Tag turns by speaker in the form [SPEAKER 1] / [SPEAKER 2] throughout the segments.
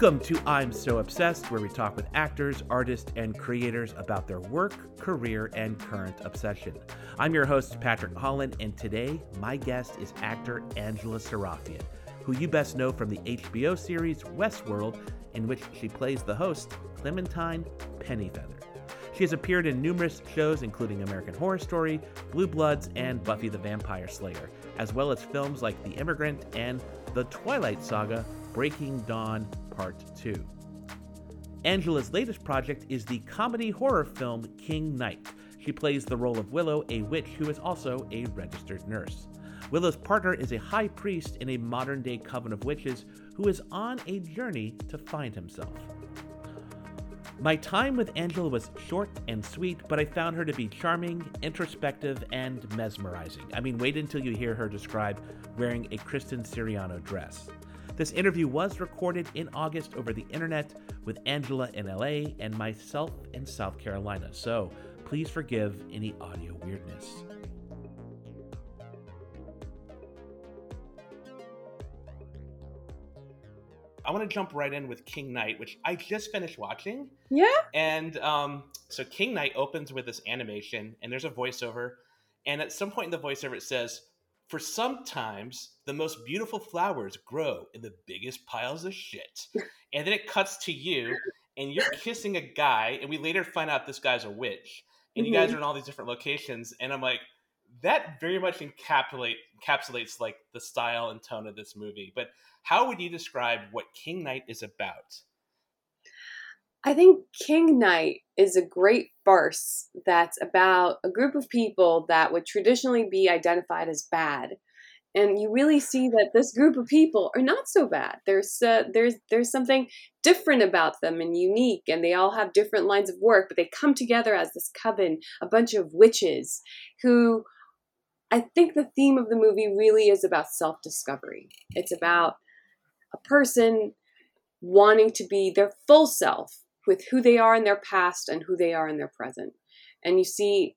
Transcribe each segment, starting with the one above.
[SPEAKER 1] Welcome to I'm So Obsessed, where we talk with actors, artists, and creators about their work, career, and current obsession. I'm your host, Patrick Holland, and today my guest is actor Angela Sarafyan, who you best know from the HBO series Westworld, in which she plays the host, Clementine Pennyfeather. She has appeared in numerous shows, including American Horror Story, Blue Bloods, and Buffy the Vampire Slayer, as well as films like The Immigrant and The Twilight Saga Breaking Dawn Part 2. Angela's latest project is the comedy horror film King Knight. She plays the role of Willow, a witch who is also a registered nurse. Willow's partner is a high priest in a modern day coven of witches who is on a journey to find himself. My time with Angela was short and sweet, but I found her to be charming, introspective, and mesmerizing. I mean, wait until you hear her describe wearing a Christian Siriano dress. This interview was recorded in August over the internet with Angela in LA and myself in South Carolina, so please forgive any audio weirdness. I want to jump right in with King Knight, which I just finished watching.
[SPEAKER 2] Yeah.
[SPEAKER 1] And um, so King Knight opens with this animation, and there's a voiceover. And at some point in the voiceover, it says, For sometimes the most beautiful flowers grow in the biggest piles of shit. and then it cuts to you, and you're kissing a guy, and we later find out this guy's a witch. And mm-hmm. you guys mm-hmm. are in all these different locations. And I'm like, that very much encapsulate encapsulates like the style and tone of this movie. But how would you describe what King Knight is about?
[SPEAKER 2] I think King Knight is a great farce that's about a group of people that would traditionally be identified as bad. And you really see that this group of people are not so bad. There's uh, there's there's something different about them and unique, and they all have different lines of work, but they come together as this coven, a bunch of witches who I think the theme of the movie really is about self discovery. It's about a person wanting to be their full self with who they are in their past and who they are in their present. And you see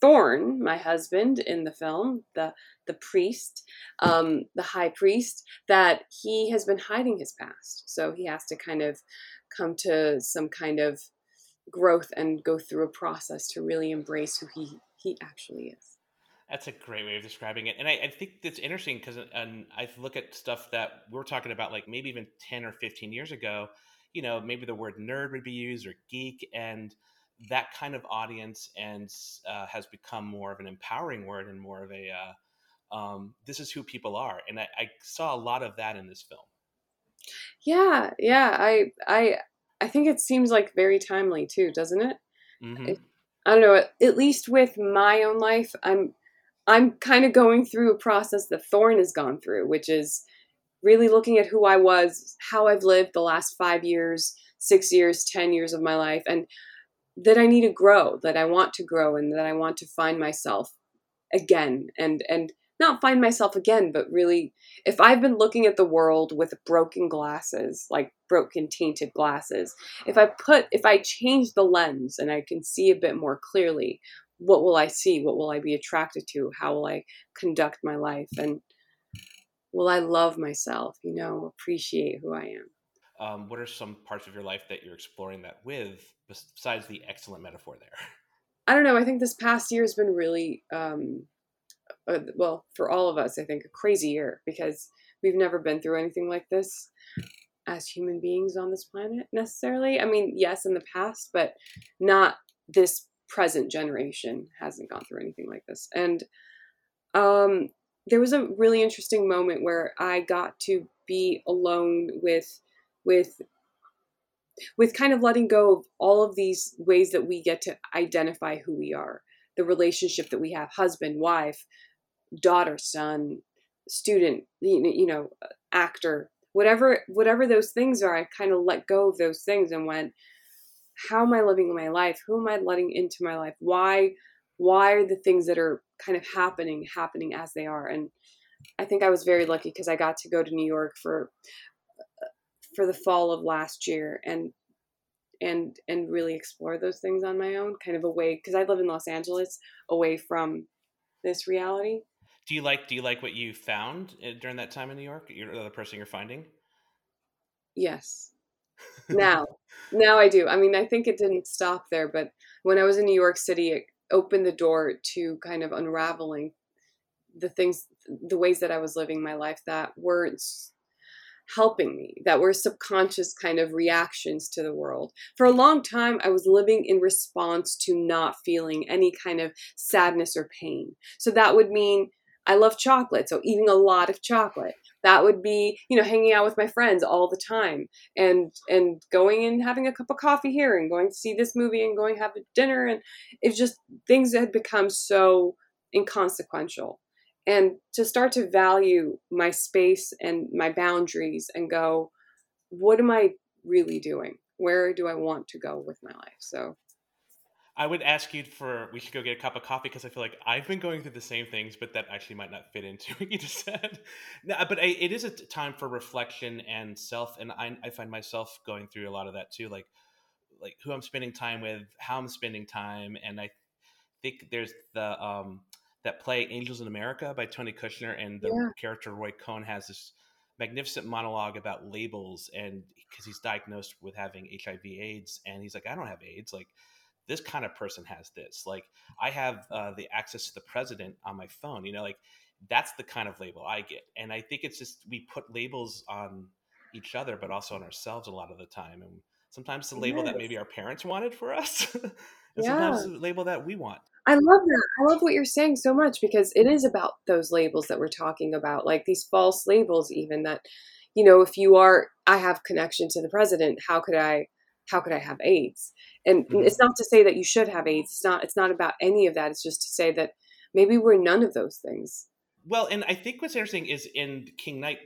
[SPEAKER 2] Thorn, my husband in the film, the the priest, um, the high priest, that he has been hiding his past. So he has to kind of come to some kind of growth and go through a process to really embrace who he he actually is.
[SPEAKER 1] That's a great way of describing it, and I, I think that's interesting because, and I look at stuff that we're talking about, like maybe even ten or fifteen years ago. You know, maybe the word nerd would be used or geek, and that kind of audience, and uh, has become more of an empowering word and more of a uh, um, this is who people are, and I, I saw a lot of that in this film.
[SPEAKER 2] Yeah, yeah, I, I, I think it seems like very timely too, doesn't it? Mm-hmm. I don't know. At least with my own life, I'm I'm kind of going through a process that Thorn has gone through, which is really looking at who I was, how I've lived the last five years, six years, 10 years of my life, and that I need to grow, that I want to grow, and that I want to find myself again and, and, not find myself again, but really, if I've been looking at the world with broken glasses, like broken, tainted glasses, if I put, if I change the lens and I can see a bit more clearly, what will I see? What will I be attracted to? How will I conduct my life? And will I love myself? You know, appreciate who I am.
[SPEAKER 1] Um, what are some parts of your life that you're exploring that with, besides the excellent metaphor there?
[SPEAKER 2] I don't know. I think this past year has been really, um, uh, well, for all of us, I think a crazy year because we've never been through anything like this as human beings on this planet necessarily. I mean, yes, in the past, but not this present generation hasn't gone through anything like this. And um, there was a really interesting moment where I got to be alone with with with kind of letting go of all of these ways that we get to identify who we are, the relationship that we have, husband, wife, daughter, son, student, you know, actor, whatever whatever those things are. I kind of let go of those things and went how am I living my life? Who am I letting into my life? Why why are the things that are kind of happening happening as they are? And I think I was very lucky because I got to go to New York for for the fall of last year and and and really explore those things on my own, kind of away because I live in Los Angeles, away from this reality.
[SPEAKER 1] Do you like Do you like what you found eh, during that time in New York? You're the person you're finding.
[SPEAKER 2] Yes. Now, now I do. I mean, I think it didn't stop there, but when I was in New York City, it opened the door to kind of unraveling the things, the ways that I was living my life that weren't helping me, that were subconscious kind of reactions to the world. For a long time, I was living in response to not feeling any kind of sadness or pain. So that would mean I love chocolate, so eating a lot of chocolate. That would be, you know, hanging out with my friends all the time and and going and having a cup of coffee here and going to see this movie and going have dinner and it's just things that had become so inconsequential. And to start to value my space and my boundaries and go, what am I really doing? Where do I want to go with my life? So
[SPEAKER 1] I would ask you for we should go get a cup of coffee because I feel like I've been going through the same things, but that actually might not fit into what you just said. no, but I, it is a time for reflection and self, and I, I find myself going through a lot of that too, like like who I'm spending time with, how I'm spending time, and I think there's the um that play Angels in America by Tony Kushner, and the yeah. character Roy Cohn has this magnificent monologue about labels, and because he's diagnosed with having HIV/AIDS, and he's like, I don't have AIDS, like this kind of person has this. Like I have uh, the access to the president on my phone. You know, like that's the kind of label I get. And I think it's just we put labels on each other, but also on ourselves a lot of the time. And sometimes the label yes. that maybe our parents wanted for us, and yeah. sometimes the label that we want.
[SPEAKER 2] I love that. I love what you're saying so much because it is about those labels that we're talking about, like these false labels, even that, you know, if you are, I have connection to the president, how could I how could I have AIDS? And mm-hmm. it's not to say that you should have AIDS. It's not. It's not about any of that. It's just to say that maybe we're none of those things.
[SPEAKER 1] Well, and I think what's interesting is in King Knight,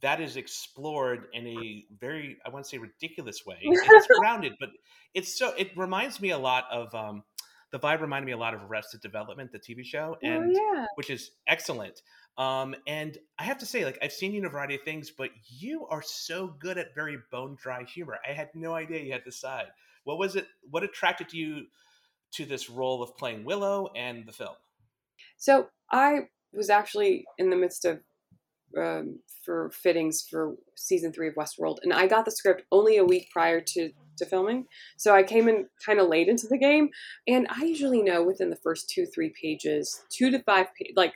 [SPEAKER 1] that is explored in a very, I want to say, ridiculous way. it's grounded, but it's so. It reminds me a lot of. Um, the vibe reminded me a lot of Arrested Development, the TV show, oh, and oh, yeah. which is excellent. Um, and I have to say, like, I've seen you in a variety of things, but you are so good at very bone dry humor. I had no idea you had this side. What was it? What attracted you to this role of playing Willow and the film?
[SPEAKER 2] So I was actually in the midst of um, for fittings for season three of Westworld, and I got the script only a week prior to to filming. So I came in kind of late into the game, and I usually know within the first two three pages, two to five like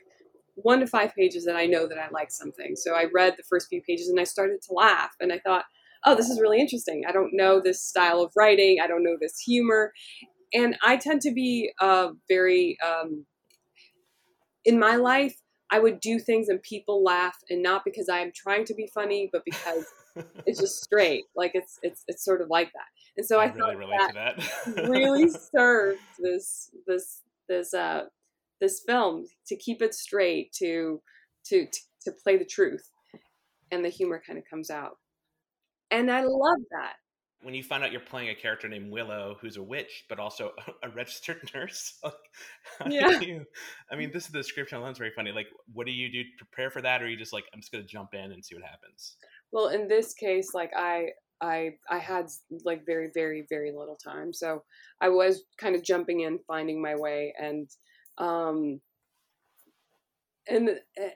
[SPEAKER 2] one to five pages that I know that I like something. So I read the first few pages and I started to laugh and I thought, oh, this is really interesting. I don't know this style of writing. I don't know this humor. And I tend to be uh, very, um, in my life, I would do things and people laugh, and not because I am trying to be funny, but because it's just straight. Like it's it's it's sort of like that. And so I, I really relate that to that. really served this this this uh this film to keep it straight, to to to play the truth, and the humor kind of comes out. And I love that.
[SPEAKER 1] When you find out you're playing a character named Willow, who's a witch, but also a registered nurse, yeah. You, I mean, this is the description alone is very funny. Like, what do you do to prepare for that, or are you just like, I'm just going to jump in and see what happens?
[SPEAKER 2] Well, in this case, like I I I had like very very very little time, so I was kind of jumping in, finding my way, and um, and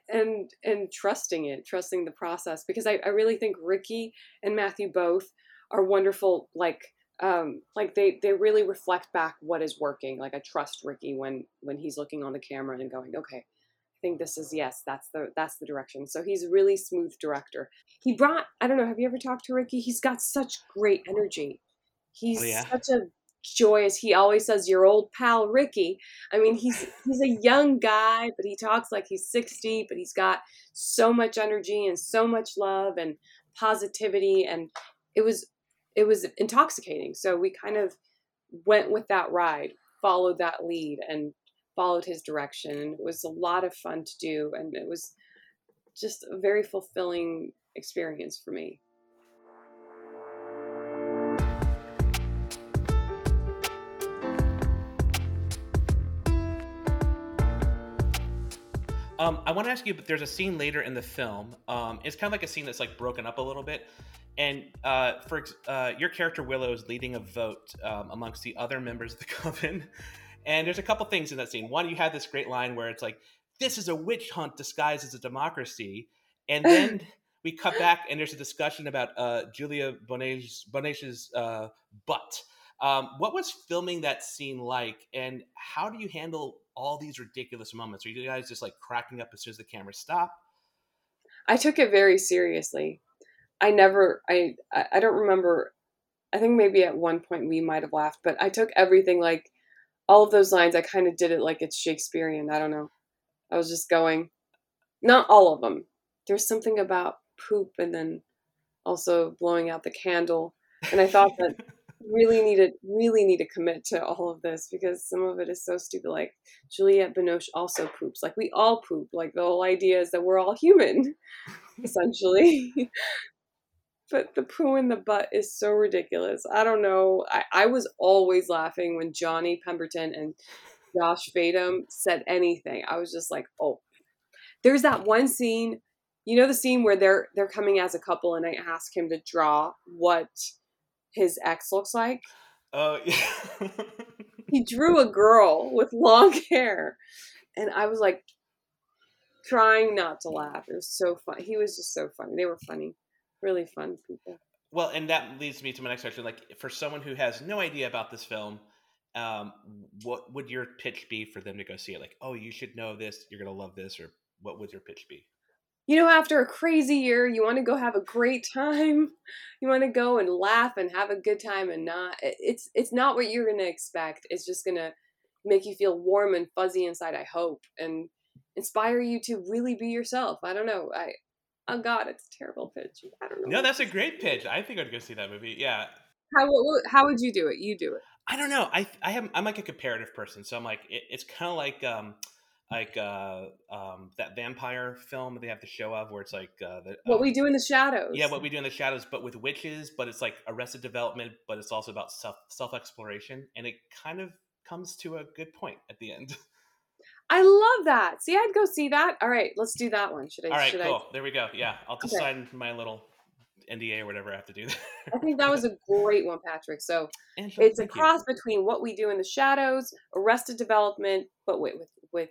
[SPEAKER 2] and and trusting it, trusting the process, because I, I really think Ricky and Matthew both are wonderful. Like um, like they they really reflect back what is working. Like I trust Ricky when when he's looking on the camera and going, okay, I think this is yes, that's the that's the direction. So he's a really smooth director. He brought I don't know, have you ever talked to Ricky? He's got such great energy. He's oh, yeah? such a joyous. He always says your old pal Ricky. I mean, he's he's a young guy, but he talks like he's 60, but he's got so much energy and so much love and positivity and it was it was intoxicating. So we kind of went with that ride, followed that lead and followed his direction and it was a lot of fun to do and it was just a very fulfilling experience for me.
[SPEAKER 1] Um, I want to ask you, but there's a scene later in the film. Um, it's kind of like a scene that's like broken up a little bit, and uh, for uh, your character Willow is leading a vote um, amongst the other members of the coven, and there's a couple things in that scene. One, you had this great line where it's like, "This is a witch hunt disguised as a democracy," and then we cut back and there's a discussion about uh, Juliette Binoche's uh, butt. Um, what was filming that scene like, and how do you handle all these ridiculous moments? Are you guys just like cracking up as soon as the camera stop?
[SPEAKER 2] I took it very seriously. I never, I, I don't remember. I think maybe at one point we might have laughed, but I took everything like all of those lines. I kind of did it like it's Shakespearean. I don't know. I was just going, not all of them. There's something about poop and then also blowing out the candle, and I thought that really need to really need to commit to all of this because some of it is so stupid. Like Juliette Binoche also poops. Like we all poop. Like the whole idea is that we're all human, essentially. but the poo in the butt is so ridiculous. I don't know. I, I was always laughing when Johnny Pemberton and Josh Fadem said anything. I was just like, oh. There's that one scene, you know the scene where they're they're coming as a couple and I ask him to draw what his ex looks like.
[SPEAKER 1] Oh yeah.
[SPEAKER 2] he drew a girl with long hair, and I was like trying not to laugh. It was so fun. He was just so funny. They were funny, really fun people.
[SPEAKER 1] Well, and that leads me to my next question. Like, for someone who has no idea about this film, um, what would your pitch be for them to go see it? Like, oh, you should know this. You're gonna love this, or what would your pitch be?
[SPEAKER 2] You know, after a crazy year, you want to go have a great time. You want to go and laugh and have a good time and not it's it's not what you're going to expect. It's just going to make you feel warm and fuzzy inside, I hope, and inspire you to really be yourself. I don't know. I oh god, it's a terrible pitch. I don't know.
[SPEAKER 1] No, that's a great pitch. I think I'd go see that movie. Yeah.
[SPEAKER 2] How how would you do it? You do it.
[SPEAKER 1] I don't know. I I have I'm like a comparative person, so I'm like it, it's kind of like um like uh um that vampire film they have the show of where it's like uh the,
[SPEAKER 2] what we do in the shadows
[SPEAKER 1] yeah what we do in the shadows but with witches but it's like arrested development but it's also about self self exploration and it kind of comes to a good point at the end
[SPEAKER 2] i love that see i'd go see that all right let's do that one should i
[SPEAKER 1] all right
[SPEAKER 2] should
[SPEAKER 1] cool I... there we go yeah i'll just okay. sign my little NDA or whatever I have to do.
[SPEAKER 2] I think that was a great one, Patrick. So Angela, it's a cross you. between what we do in the shadows, Arrested Development, but with with, with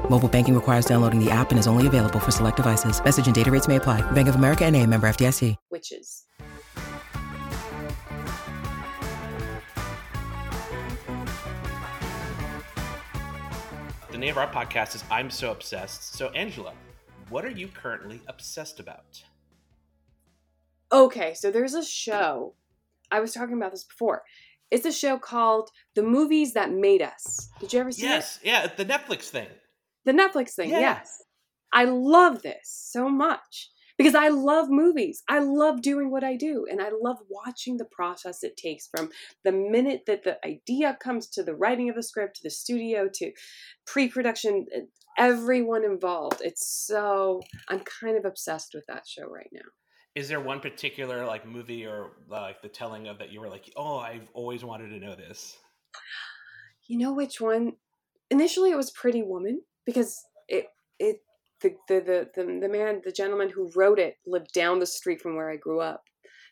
[SPEAKER 3] Mobile banking requires downloading the app and is only available for select devices. Message and data rates may apply. Bank of America and a member FDIC.
[SPEAKER 2] Witches.
[SPEAKER 1] The name of our podcast is I'm So Obsessed. So, Angela, what are you currently obsessed about?
[SPEAKER 2] Okay, so there's a show. I was talking about this before. It's a show called The Movies That Made Us. Did you ever see
[SPEAKER 1] yes, it? Yes, yeah, the Netflix thing.
[SPEAKER 2] The Netflix thing, yeah. yes. I love this so much because I love movies. I love doing what I do and I love watching the process it takes from the minute that the idea comes to the writing of the script to the studio to pre-production uh, everyone involved. It's so I'm kind of obsessed with that show right now
[SPEAKER 1] is there one particular like movie or like the telling of that you were like oh i've always wanted to know this
[SPEAKER 2] you know which one initially it was pretty woman because it it the the the, the, the man the gentleman who wrote it lived down the street from where i grew up.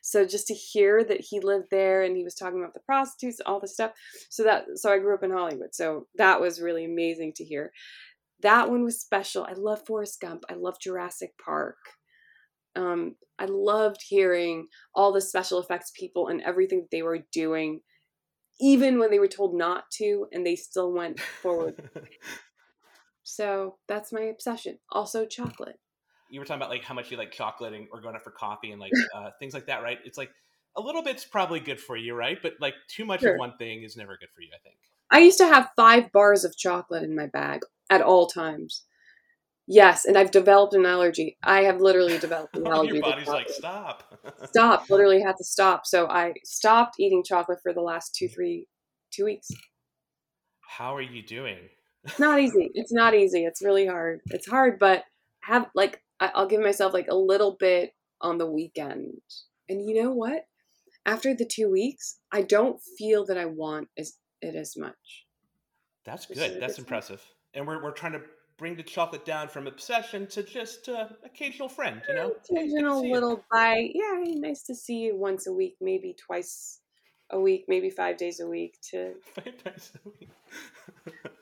[SPEAKER 2] So just to hear that he lived there and he was talking about the prostitutes all the stuff so that so i grew up in hollywood. So that was really amazing to hear. That one was special. I love forrest gump. I love jurassic park. Um, I loved hearing all the special effects people and everything that they were doing, even when they were told not to, and they still went forward. so that's my obsession. Also, chocolate.
[SPEAKER 1] You were talking about like how much you like chocolate and or going out for coffee and like uh, things like that, right? It's like a little bit's probably good for you, right? But like too much sure. of one thing is never good for you. I think.
[SPEAKER 2] I used to have five bars of chocolate in my bag at all times. Yes, and I've developed an allergy. I have literally developed an allergy.
[SPEAKER 1] Your body's like, stop.
[SPEAKER 2] stop. Literally had to stop. So I stopped eating chocolate for the last two, three, two weeks.
[SPEAKER 1] How are you doing?
[SPEAKER 2] It's not easy. It's not easy. It's really hard. It's hard, but have like I'll give myself like a little bit on the weekend. And you know what? after the two weeks, I don't feel that I want as, it as much.
[SPEAKER 1] That's good. That's impressive. And we're, we're trying to bring the chocolate down from obsession to just uh, occasional friend, you know?
[SPEAKER 2] Occasional hey, little bite. Yeah, nice to see you once a week, maybe twice a week, maybe five days a week. To
[SPEAKER 1] five days a week.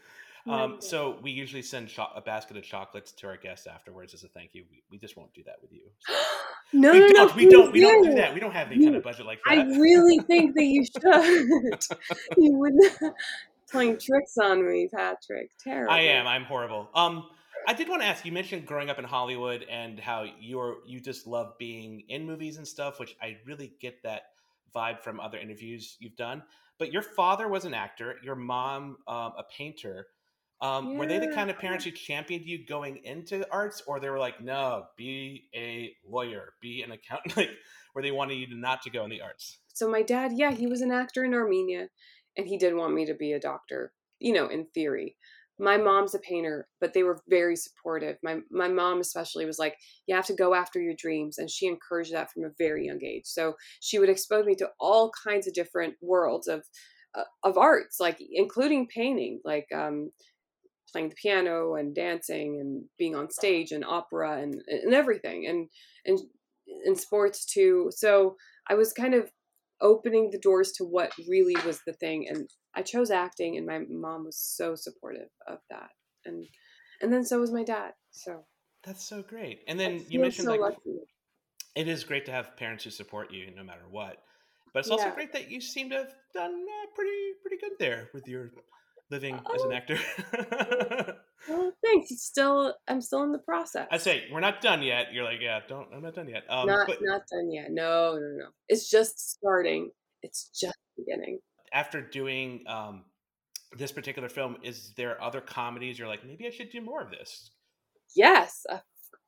[SPEAKER 1] um, so we usually send cho- a basket of chocolates to our guests afterwards as a thank you. We, we just won't do that with you. So.
[SPEAKER 2] no,
[SPEAKER 1] we
[SPEAKER 2] no,
[SPEAKER 1] don't,
[SPEAKER 2] no,
[SPEAKER 1] we don't. We don't do that. We don't have any kind of budget like that.
[SPEAKER 2] I really think that you should. you would playing tricks on me, Patrick. Terrible.
[SPEAKER 1] I am. I'm horrible. Um, I did want to ask. You mentioned growing up in Hollywood and how you're you just love being in movies and stuff, which I really get that vibe from other interviews you've done. But your father was an actor. Your mom, um, a painter. Um, yeah. Were they the kind of parents who championed you going into arts, or they were like, "No, be a lawyer, be an accountant"? Like, where they wanted you to not to go in the arts?
[SPEAKER 2] So my dad, yeah, he was an actor in Armenia, and he did want me to be a doctor, you know, in theory. My mom's a painter, but they were very supportive. My my mom especially was like, "You have to go after your dreams," and she encouraged that from a very young age. So she would expose me to all kinds of different worlds of uh, of arts, like including painting, like um, playing the piano and dancing and being on stage and opera and and everything, and and in sports too. So I was kind of opening the doors to what really was the thing and i chose acting and my mom was so supportive of that and and then so was my dad so
[SPEAKER 1] that's so great and then you mentioned so like lucky. it is great to have parents who support you no matter what but it's also yeah. great that you seem to have done uh, pretty pretty good there with your living oh. as an oh. actor
[SPEAKER 2] Well, thanks. It's still I'm still in the process.
[SPEAKER 1] I say we're not done yet. You're like, yeah, don't. I'm not done yet.
[SPEAKER 2] Um, not but, not done yet. No, no, no. It's just starting. It's just beginning.
[SPEAKER 1] After doing um, this particular film, is there other comedies you're like, maybe I should do more of this?
[SPEAKER 2] Yes,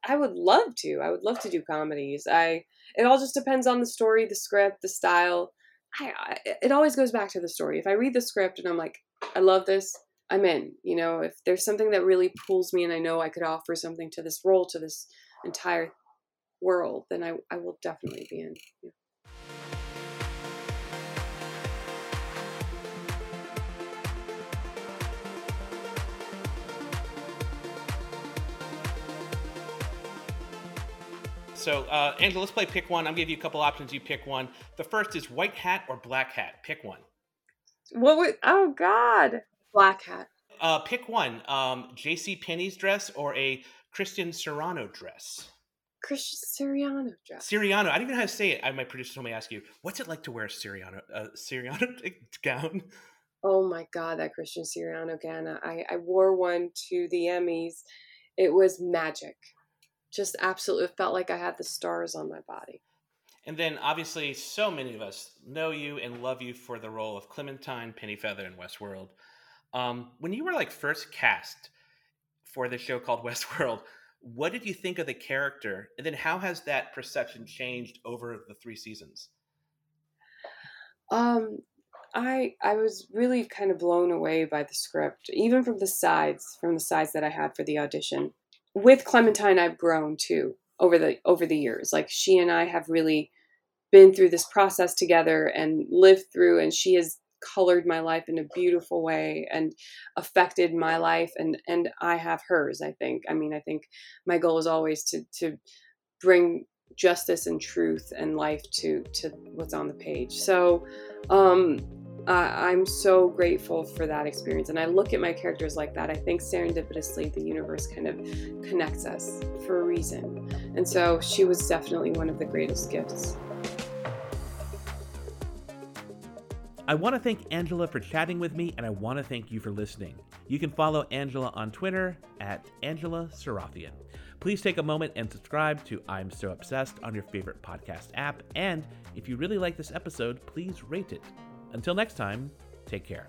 [SPEAKER 2] I would love to. I would love to do comedies. I. It all just depends on the story, the script, the style. I, I it always goes back to the story. If I read the script and I'm like, I love this I'm in. You know, if there's something that really pulls me and I know I could offer something to this role, to this entire world, then I, I will definitely be in. Yeah.
[SPEAKER 1] So, uh, Angela, let's play pick one. I'm gonna give you a couple options. You pick one. The first is white hat or black hat. Pick one.
[SPEAKER 2] What would? Oh God. Black hat.
[SPEAKER 1] Uh, pick one. Um, J.C. Penney's dress or a Christian Serrano dress.
[SPEAKER 2] Christian Siriano dress.
[SPEAKER 1] Siriano. I don't even know how to say it. I, my producer told me to ask you, what's it like to wear a Siriano, a Siriano gown?
[SPEAKER 2] Oh my God, that Christian Siriano gown. I, I wore one to the Emmys. It was magic. Just absolutely felt like I had the stars on my body.
[SPEAKER 1] And then obviously, so many of us know you and love you for the role of Clementine Pennyfeather in Westworld. Um, when you were like first cast for the show called Westworld, what did you think of the character, and then how has that perception changed over the three seasons?
[SPEAKER 2] Um, I I was really kind of blown away by the script, even from the sides, from the sides that I had for the audition. With Clementine, I've grown too over the over the years. Like she and I have really been through this process together and lived through, and she has colored my life in a beautiful way and affected my life and and I have hers I think I mean I think my goal is always to to bring justice and truth and life to to what's on the page so um I'm so grateful for that experience. And I look at my characters like that. I think serendipitously the universe kind of connects us for a reason. And so she was definitely one of the greatest gifts.
[SPEAKER 1] I want to thank Angela for chatting with me, and I want to thank you for listening. You can follow Angela on Twitter at Angela Sarafyan. Please take a moment and subscribe to I'm So Obsessed on your favorite podcast app. And if you really like this episode, please rate it. Until next time, take care.